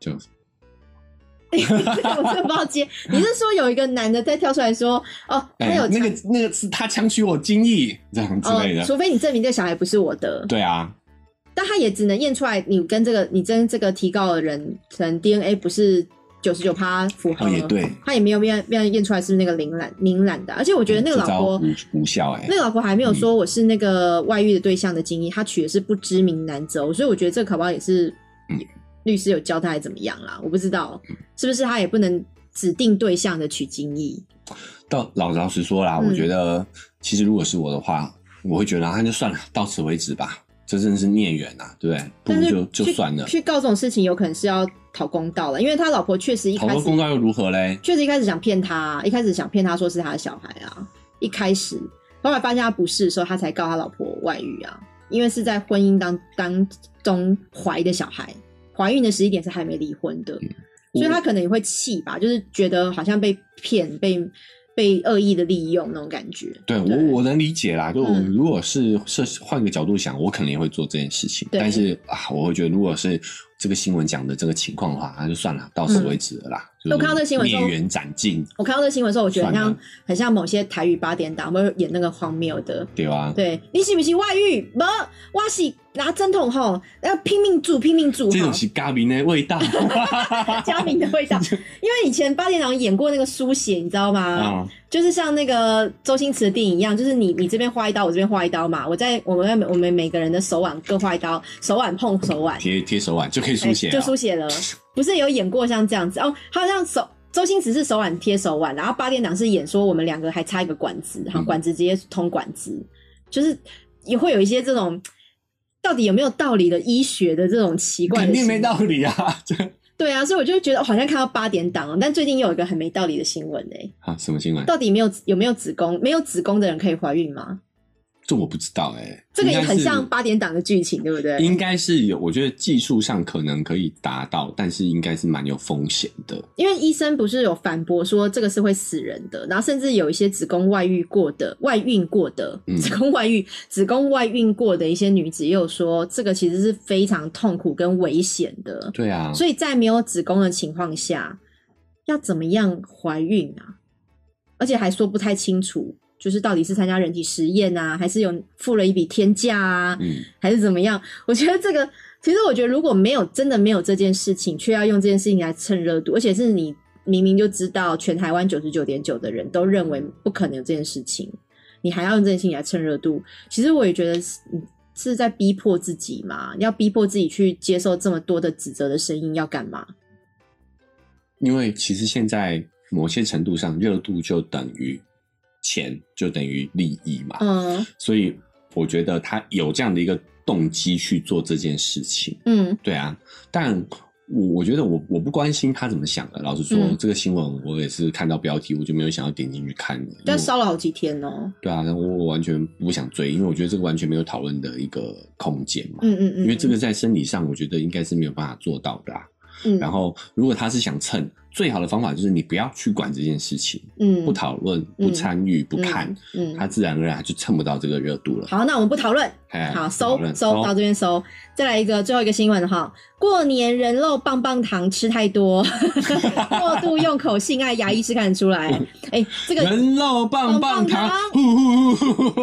就 我真的不知道接。你是说有一个男的再跳出来说，哦，他哎有那个那个是他强取我精液这样之类的哦，。除非你证明这个小孩不是我的，对啊，但他也只能验出来你跟这个你跟这个提告的人，可能 DNA 不是九十九趴符合，对，他也没有验验验出来是不是那个林兰林兰的，而且我觉得那个老婆。无无效哎那。个老婆还没有说我是那个外遇的对象的精液，她娶的是不知名男子哦，所以我觉得这个考不好也是嗯律师有教他还怎么样啦，我不知道是不是他也不能指定对象的取精液。到老老实说啦，嗯我觉得其实如果是我的话，我会觉得啊那就算了，到此为止吧。这真的是孽缘啊，对不对？不但是如就就算了。去告这种事情有可能是要讨公道了，因为他老婆确实一讨开始讨公道又如何嘞？确实一开始想骗他，一开始想骗他说是他的小孩啊，一开始后来发现他不是的时候，他才告他老婆外遇啊，因为是在婚姻当当中怀的小孩，怀孕的时间点是还没离婚的，所以他可能也会气吧，就是觉得好像被骗、被被恶意的利用那种感觉。对我我能理解啦，就如果是设换个角度想，我肯定也会做这件事情。但是啊，我会觉得如果是这个新闻讲的这个情况的话，那就算了，到此为止了啦。就是嗯我看到这个新闻之后孽缘斩尽，我看到这个新闻的时候，我觉得很像很像某些台语八点档会演那个荒谬的，对啊？对你是不是外遇？不，我是拿针筒吼，要拼命煮，拼命煮哈这种。是嘉明的味道 嘉明的味道，因为以前八点档演过那个书写，你知道吗？啊，就是像那个周星驰的电影一样，就是你你这边画一刀，我这边画一刀嘛。我在我们我们每个人的手腕各画一刀，手腕碰手腕，贴贴手腕就可以书写哎了，就书写了。不是有演过像这样子哦？好像手周星驰是手腕贴手腕，然后八点档是演说我们两个还差一个管子，哈，嗯管子直接通管子，就是也会有一些这种到底有没有道理的医学的这种奇怪的肯定没道理啊！这对啊，所以我就觉得、哦好像看到八点档哦，但最近又有一个很没道理的新闻哎、啊什么新闻？到底没有有没有子宫？没有子宫的人可以怀孕吗？这我不知道哎，这个也很像八点档的剧情，对不对？应该是有，我觉得技术上可能可以达到，但是应该是蛮有风险的。因为医生不是有反驳说这个是会死人的，然后甚至有一些子宫外遇过的、外孕过的、嗯子宫外孕、子宫外孕过的一些女子，也有说这个其实是非常痛苦跟危险的。对啊，所以在没有子宫的情况下，要怎么样怀孕啊？而且还说不太清楚，就是到底是参加人体实验啊，还是有付了一笔天价啊，嗯，还是怎么样？我觉得这个，其实我觉得如果没有真的没有这件事情，却要用这件事情来蹭热度，而且是你明明就知道全台湾九十九点九的人都认为不可能有这件事情，你还要用这件事情来蹭热度，其实我也觉得是在逼迫自己嘛，要逼迫自己去接受这么多的指责的声音，要干嘛？因为其实现在某些程度上，热度就等于钱，就等于利益嘛，嗯所以我觉得他有这样的一个动机去做这件事情。嗯对啊，但我我觉得我我不关心他怎么想的。老实说，嗯这个新闻我也是看到标题，我就没有想要点进去看了。但我烧了好几天哦、对啊，我我完全不想追，因为我觉得这个完全没有讨论的一个空间嘛。嗯嗯嗯，因为这个在生理上，我觉得应该是没有办法做到的、啊。嗯，然后，如果他是想蹭，最好的方法就是你不要去管这件事情，嗯不讨论、不参与、不看，嗯，嗯他自然而然就蹭不到这个热度了。好，那我们不讨论。哎好，不讨收收到这边收。再来一个最后一个新闻哈，过年人肉棒棒糖吃太多，过度用口性爱，牙医师看得出来。哎、这个人肉棒棒糖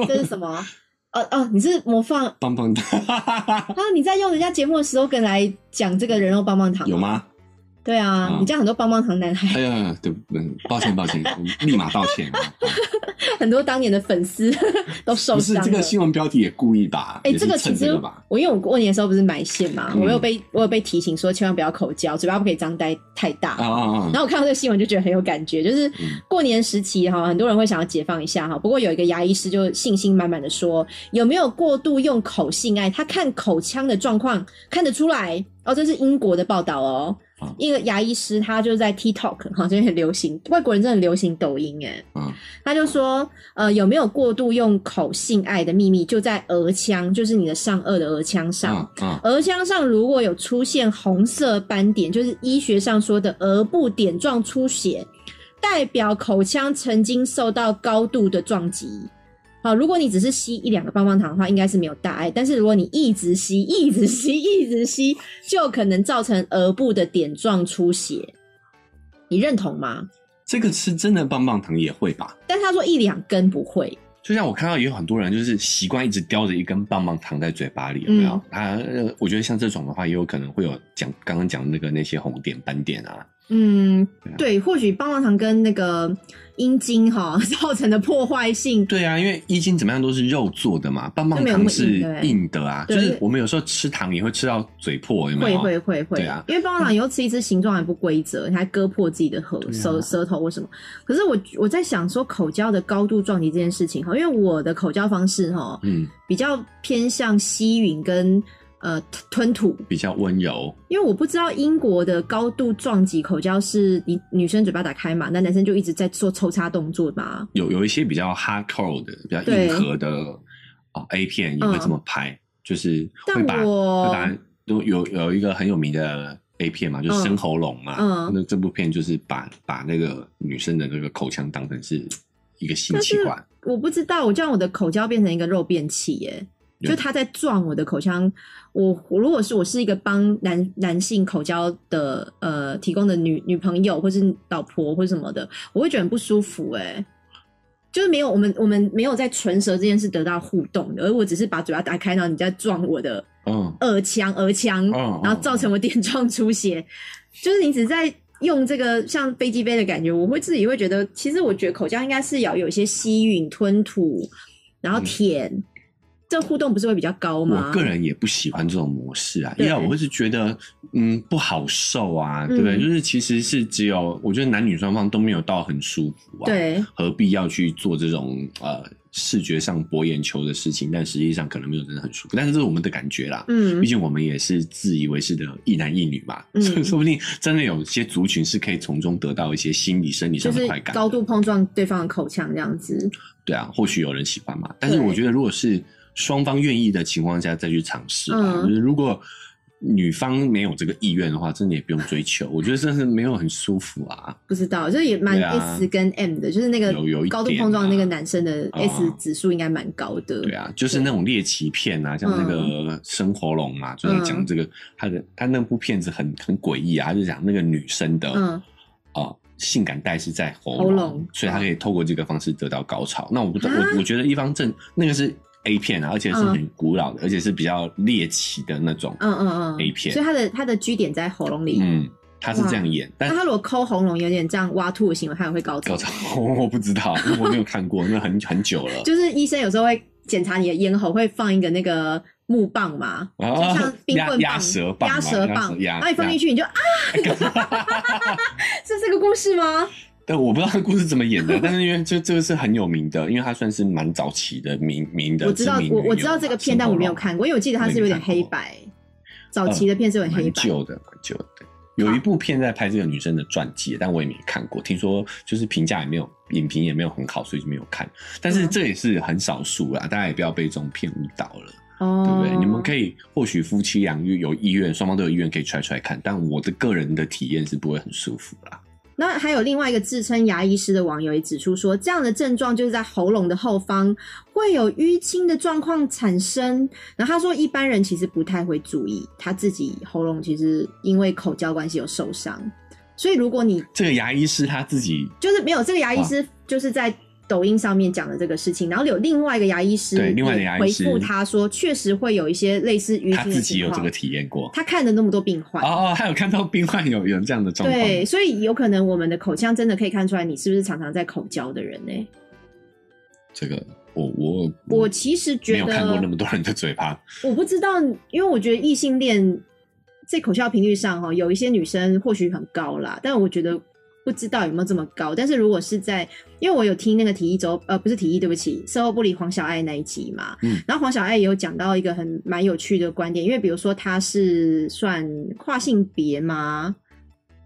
这是什么？哦哦，你是模仿棒棒糖 啊？你在用人家节目的 slogan 来讲这个人肉棒棒糖？有？吗？对啊，啊你这样很多棒棒糖男孩，哎呀，对，嗯，抱歉抱歉，我 立马道歉。很多当年的粉丝 都受不是。这个新闻标题也故意吧？哎、这个其实？我因为我过年的时候不是埋线嘛，嗯我有被我有被提醒说千万不要口交，嘴巴不可以张呆太大。啊啊啊！然后我看到这个新闻就觉得很有感觉，就是嗯过年时期哈，很多人会想要解放一下哈。不过有一个牙医师就信心满满的说，有没有过度用口性爱？他看口腔的状况看得出来哦。这是英国的报道哦啊。一个牙医师他就在 TikTok 哈，这边很流行，外国人真的很流行抖音哎。嗯他就说，呃，有没有过度用口性爱的秘密就在额腔，就是你的上颚的额腔上。额腔上如果有出现红色斑点，就是医学上说的额部点状出血，代表口腔曾经受到高度的撞击。好，如果你只是吸一两个棒棒糖的话，应该是没有大碍。但是如果你一直吸、一直吸、一直吸，就可能造成额部的点状出血。你认同吗？这个吃真的棒棒糖也会吧？但他说一两根不会，就像我看到也有很多人就是习惯一直叼着一根棒棒糖在嘴巴里，有没有？嗯他、呃我觉得像这种的话，也有可能会有讲刚刚讲的那个那些红点斑点啊，嗯对或许棒棒糖跟那个阴茎哈 造成的破坏性，对啊，因为阴茎怎么样都是肉做的嘛，棒棒糖是硬的啊，就对。是我们有时候吃糖也会吃到嘴破，有没会有？会会会，对啊。因为棒棒糖以后吃一只形状还不规则，你还割破自己的舌舌头或什么。可是我我在想说口交的高度撞击这件事情哈，因为我的口交方式哈嗯，比较偏向吸吮跟呃吞吐，比较温柔，因为我不知道英国的高度撞击口交是你女生嘴巴打开嘛，那男生就一直在做抽插动作嘛。有有一些比较 hardcore 的、比较硬核的哦 A 片也会这么拍，就是会但把我会把有有有一个很有名的 A 片嘛，就是嗯生喉咙嘛，嗯那这部片就是把把那个女生的那个口腔当成是一个性器官，我不知道，我就让我的口交变成一个肉便器耶。对就他在撞我的口腔，我我如果是我是一个帮男男性口交的呃提供的女女朋友或是老婆或什么的，我会觉得很不舒服哎，就是没有我们我们没有在唇舌之间是得到互动的，而我只是把嘴巴打开，然后你在撞我的嗯，耳腔耳腔，嗯然后造成我点状出血，就是你只在用这个像飞机杯的感觉，我会自己会觉得，其实我觉得口交应该是要有一些吸吮、吞吐，然后舔，这互动不是会比较高吗？我个人也不喜欢这种模式啊，因为我会是觉得，嗯，不好受啊，嗯对不对？就是其实是只有，我觉得男女双方都没有到很舒服啊，，对何必要去做这种呃视觉上博眼球的事情？但实际上可能没有真的很舒服，但是这是我们的感觉啦。嗯毕竟我们也是自以为是的一男一女嘛，嗯所以说不定真的有些族群是可以从中得到一些心理、生理上的快感的。高度碰撞对方的口腔这样子，对啊，或许有人喜欢嘛，但是我觉得如果是双方愿意的情况下再去尝试吧，嗯。就是如果女方没有这个意愿的话，真的也不用追求。我觉得真是没有很舒服啊。不知道，就是也蛮 S 跟 M 的，就是那个有有一高度碰撞那个男生的啊 S 指数应该蛮高的。对啊，就是那种猎奇片啊，像那个生喉咙嘛，就是讲这个他的他那部片子很很诡异啊，他就讲那个女生的嗯。啊、性感带是在喉喉咙。所以他可以透过这个方式得到高潮。那我不知道，啊我我觉得一方正那个是 A 片啊，而且是嗯很古老的，而且是比较猎奇的那种。嗯嗯嗯 A 片所以他的他的居点在喉咙里。嗯，他是这样演，但那他如果抠喉咙有点这样挖吐的行为，他也会高潮。高潮我不知道，因为我没有看过，那很很久了。就是医生有时候会检查你的咽喉，会放一个那个木棒嘛，啊就像冰棍棒、压压舌棒嘛压舌棒，然后你放进去你就啊，是这个故事吗？但我不知道故事怎么演的，但是因为这这个是很有名的，因为它算是蛮早期的名名的我知道。我我知道这个片，但我没有看过，因为我记得它是有点黑白，早期的片是有点黑白。蛮旧的，蛮旧的。有一部片在拍这个女生的传记，但我也没看过。听说就是评价也没有，影评也没有很好，所以就没有看。但是嗯这也是很少数啦，大家也不要被这种片误导了，哦，对不对？你们可以或许夫妻俩有意愿，双方都有意愿可以揣揣看，但我的个人的体验是不会很舒服啦。那还有另外一个自称牙医师的网友也指出说，这样的症状就是在喉咙的后方会有淤青的状况产生。然后他说，一般人其实不太会注意，他自己喉咙其实因为口交关系有受伤，所以如果你这个牙医师他自己就是没有这个牙医师就是在抖音上面讲的这个事情，然后有另外一个牙医师对另外的也牙医师回复他说，确实会有一些类似于他自己有这个。体验过。他看了那么多病患，哦哦，他有看到病患有有这样的状况，对，所以有可能我们的口腔真的可以看出来，你是不是常常在口交的人呢、这个我我我其实觉没有看过那得，么多人的嘴巴，我不知道，因为我觉得异性恋在口交频率上哈，有一些女生或许很高啦，但我觉得不知道有没有这么高。但是如果是在，因为我有听那个体育周，呃，不是体育，对不起，售后不理黄小爱那一集嘛，嗯然后黄小爱也有讲到一个很蛮有趣的观点，因为比如说他是算跨性别吗？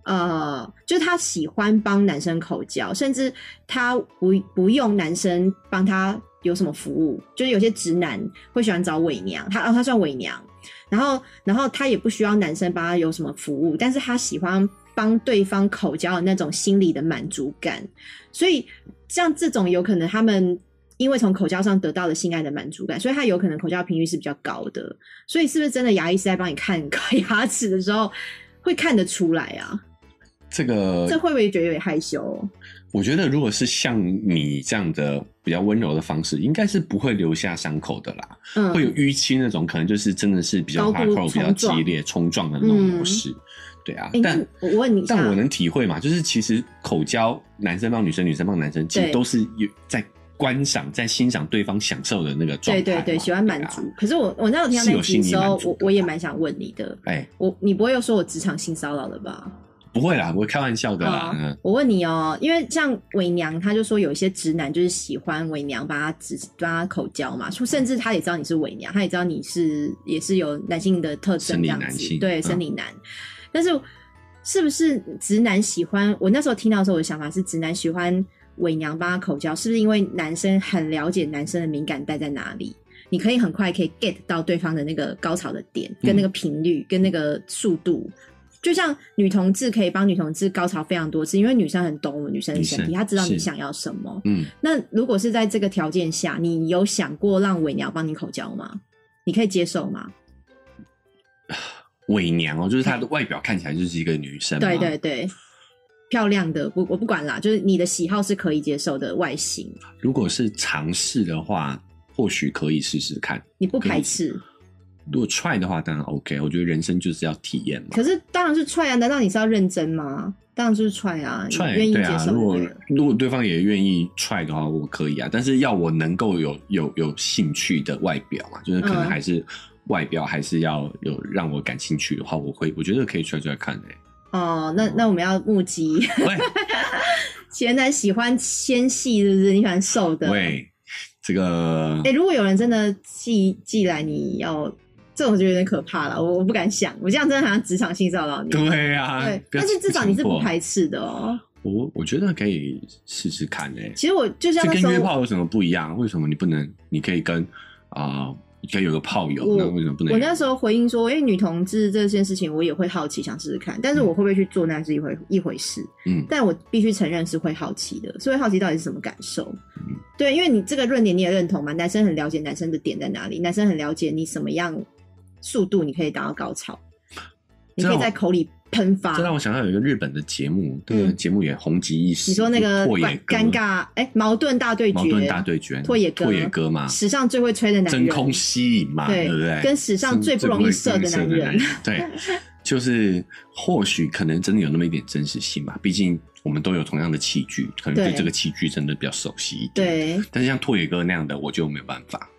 呃，就是他喜欢帮男生口交，甚至他不不用男生帮他有什么服务，就是有些直男会喜欢找伪娘，他哦他算伪娘，然后然后他也不需要男生帮他有什么服务，但是他喜欢帮对方口交的那种心理的满足感，所以像这种有可能他们。因为从口交上得到了性爱的满足感，所以他有可能口交频率是比较高的。所以是不是真的牙医是在帮你看牙齿的时候会看得出来啊？这个这会不会觉得有点害羞？我觉得如果是像你这样的比较温柔的方式，应该是不会留下伤口的啦。嗯，会有淤青那种，可能就是真的是比较 hardcore、比较激烈、冲撞的那种模式。对啊，但我问你但我能体会嘛，就是其实口交，男生帮女生，女生帮男生，其实都是有在观赏、在欣赏对方享受的那个状态嘛。对对对，喜欢满足。啊。可是我我那时候听到那集的时候满，足的我我也蛮想问你的，哎，我你不会又说我职场性骚扰了吧？不会啦，我开玩笑的啦。我问你哦，因为像伪娘，他就说有一些直男就是喜欢伪娘帮他指帮他口交嘛，说甚至他也知道你是伪娘，他也知道你是也是有男性的特征这样子，男性对，嗯生理男。但是是不是直男喜欢？我那时候听到的时候，我的想法是直男喜欢伪娘帮他口交，是不是因为男生很了解男生的敏感带在哪里？你可以很快可以 get 到对方的那个高潮的点，跟那个频率，跟那个速度。就像女同志可以帮女同志高潮非常多次，因为女生很懂我们女生的身体，她知道你想要什么。嗯，那如果是在这个条件下，你有想过让伪娘帮你口交吗？你可以接受吗？伪娘哦，就是她的外表看起来就是一个女生。对对对，漂亮的不我不管啦，就是你的喜好是可以接受的外形，如果是尝试的话，或许可以试试看。你不排斥。如果 try 的话，当然 OK。我觉得人生就是要体验嘛。可是当然是踹啊，难道你是要认真吗？当然就是踹啊，你 try 愿意接对啊，受如果如果对方也愿意 try 的话，我可以啊。但是要我能够有有有兴趣的外表嘛，就是可能嗯还是外表还是要有让我感兴趣的话，我会我觉得可以 try try 看诶、哦，那那我们要募集喂 前男喜欢纤细，是不是？你喜欢瘦的？喂，这个哎、如果有人真的寄寄来，你要这种就有点可怕了，我我不敢想，我这样真的好像职场性骚扰你。对啊，对，但是至少你是不排斥的哦。我我觉得可以试试看诶、其实我就像这跟约炮有什么不一样？为什么你不能？你可以跟啊、你可以有个炮友，我那为什么不能？我那时候回应说，因为女同志这件事情，我也会好奇，想试试看，但是我会不会去做，那是一回一回事。嗯但我必须承认是会好奇的，所以好奇到底是什么感受。嗯对，因为你这个论点你也认同嘛，男生很了解男生的点在哪里，男生很了解你什么样速度你可以达到高潮，你可以在口里喷发这。让我想到有一个日本的节目，这个嗯节目也红极一时。你说那个拓野哥尴尬哎、矛盾大对决，矛盾大对决，拓野哥拓野哥嘛，史上最会吹的男人，真空吸引嘛，对对不对？跟史上最不容易射的男人，对，就是或许可能真的有那么一点真实性吧。毕竟我们都有同样的器具，可能对对这个器具真的比较熟悉一点。，对，但是像拓野哥那样的，我就没有办法。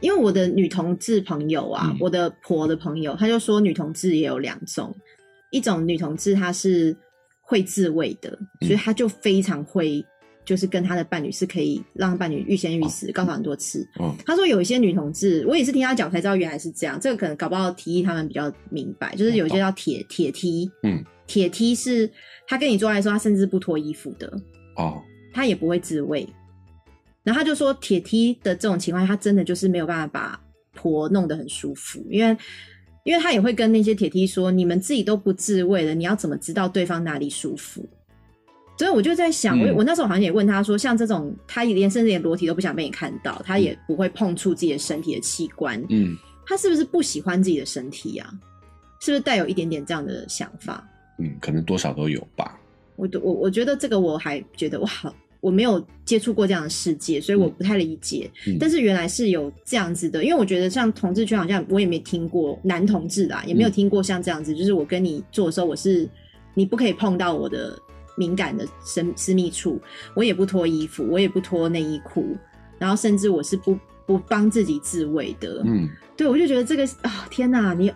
因为我的女同志朋友啊，嗯我的婆的朋友，她就说女同志也有两种，一种女同志她是会自慰的，嗯。所以她就非常会，就是跟她的伴侣是可以让伴侣欲仙欲死，告诉很多次。哦，她说有一些女同志，我也是听她讲才知道原来是这样，这个可能搞不好提议他们比较明白，就是有一些叫铁铁梯，嗯，铁梯是她跟你做爱的时候，她甚至不脱衣服的，哦，他也不会自慰。然后他就说，铁梯的这种情况下，他真的就是没有办法把婆弄得很舒服，因为因为他也会跟那些铁梯说，你们自己都不自慰了，你要怎么知道对方哪里舒服？所以我就在想，我嗯我那时候好像也问他说，像这种他连甚至连裸体都不想被你看到，他也不会碰触自己的身体的器官，嗯他是不是不喜欢自己的身体啊？是不是带有一点点这样的想法？嗯，可能多少都有吧。我我我觉得这个我还觉得哇，我没有接触过这样的世界，所以我不太理解。嗯但是原来是有这样子的，因为我觉得像同志圈好像我也没听过男同志啦，也没有听过像这样子，就是我跟你做的时候，我是你不可以碰到我的敏感的私私密处，我也不脱衣服，我也不脱内衣裤，然后甚至我是不不帮自己自慰的。嗯，对，我就觉得这个啊、天哪，你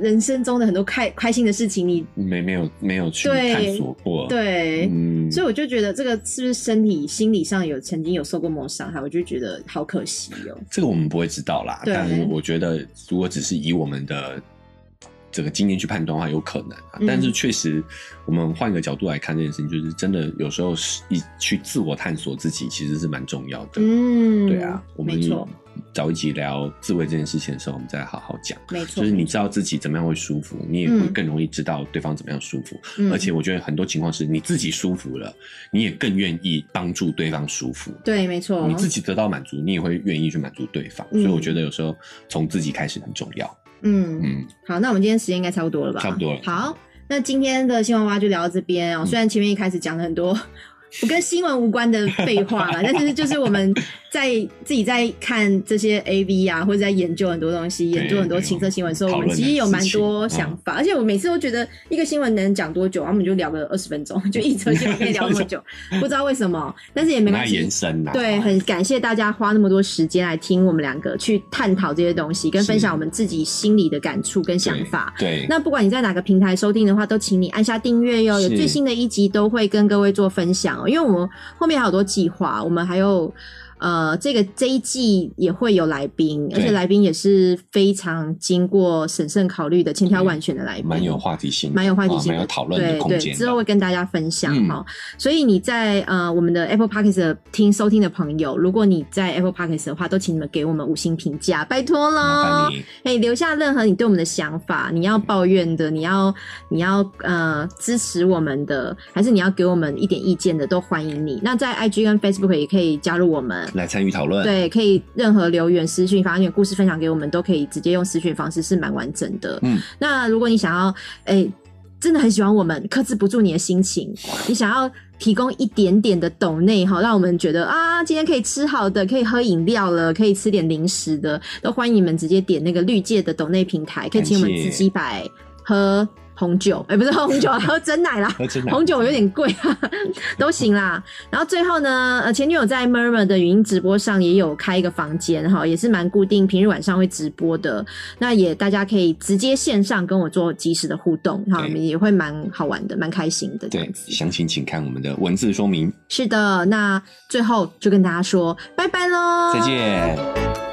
人生中的很多开开心的事情，你没没有没有去探索过。，对。嗯，所以我就觉得这个是不是身体、心理上有曾经有受过某伤害，我就觉得好可惜哦。这个我们不会知道啦。但是我觉得，如果只是以我们的这个经验去判断的话，有可能啊。嗯但是确实，我们换一个角度来看这件事情，就是真的有时候是一去自我探索自己，其实是蛮重要的。嗯，对啊，我们没错，找一集聊自慰这件事情的时候，我们再好好讲。没错，就是你知道自己怎么样会舒服，你也会嗯更容易知道对方怎么样舒服。嗯而且我觉得很多情况是你自己舒服了，你也更愿意帮助对方舒服。对，没错，你自己得到满足，你也会愿意去满足对方。嗯所以我觉得有时候从自己开始很重要。嗯，嗯，好，那我们今天时间应该差不多了吧？差不多了好，那今天的新闻蛙就聊到这边哦。虽然前面一开始讲了很多 不跟新闻无关的废话了，但是就是我们在自己在看这些 A V 啊，或者在研究很多东西，研究很多情色新闻的时候，我们其实有蛮多想法。而且我每次都觉得一个新闻能讲多久，我们就聊个二十分钟，就一则新闻可以聊那么久，不知道为什么，但是也没关系。延伸呐，对，很感谢大家花那么多时间来听我们两个去探讨这些东西，跟分享我们自己心里的感触跟想法。对，那不管你在哪个平台收听的话，都请你按下订阅哟，有最新的一集都会跟各位做分享哦。因为我们后面还有多计划，我们还有。呃，这个这一季也会有来宾，而且来宾也是非常经过审慎考虑的、千挑万选的来宾，蛮有话题性，蛮有话题性，蛮有讨论的空间。之后会跟大家分享哈。所以你在呃我们的 Apple Podcast 听收听的朋友，如果你在 Apple Podcast 的话，都请你们给我们五星评价，拜托了。哎，留下任何你对我们的想法，你要抱怨的，你要你要呃支持我们的，还是你要给我们一点意见的，都欢迎你。那在 IG 跟 Facebook 也可以加入我们。来参与讨论，对，可以任何留言、私讯、发点故事分享给我们，都可以直接用私讯方式，是蛮完整的。嗯，那如果你想要，哎，真的很喜欢我们，克制不住你的心情，你想要提供一点点的抖内哈，让我们觉得啊，今天可以吃好的，可以喝饮料了，可以吃点零食的，都欢迎你们直接点那个绿界的抖内平台，可以请我们自己摆喝。红酒，哎，不是红酒，喝真奶啦。红酒有点贵啊，都行啦。然后最后呢，呃，前女友在 Murmur 的语音直播上也有开一个房间哈，也是蛮固定，平日晚上会直播的。那也大家可以直接线上跟我做及时的互动哈，也会蛮好玩的，蛮开心的。对，详情请看我们的文字说明。是的，那最后就跟大家说拜拜喽，再见。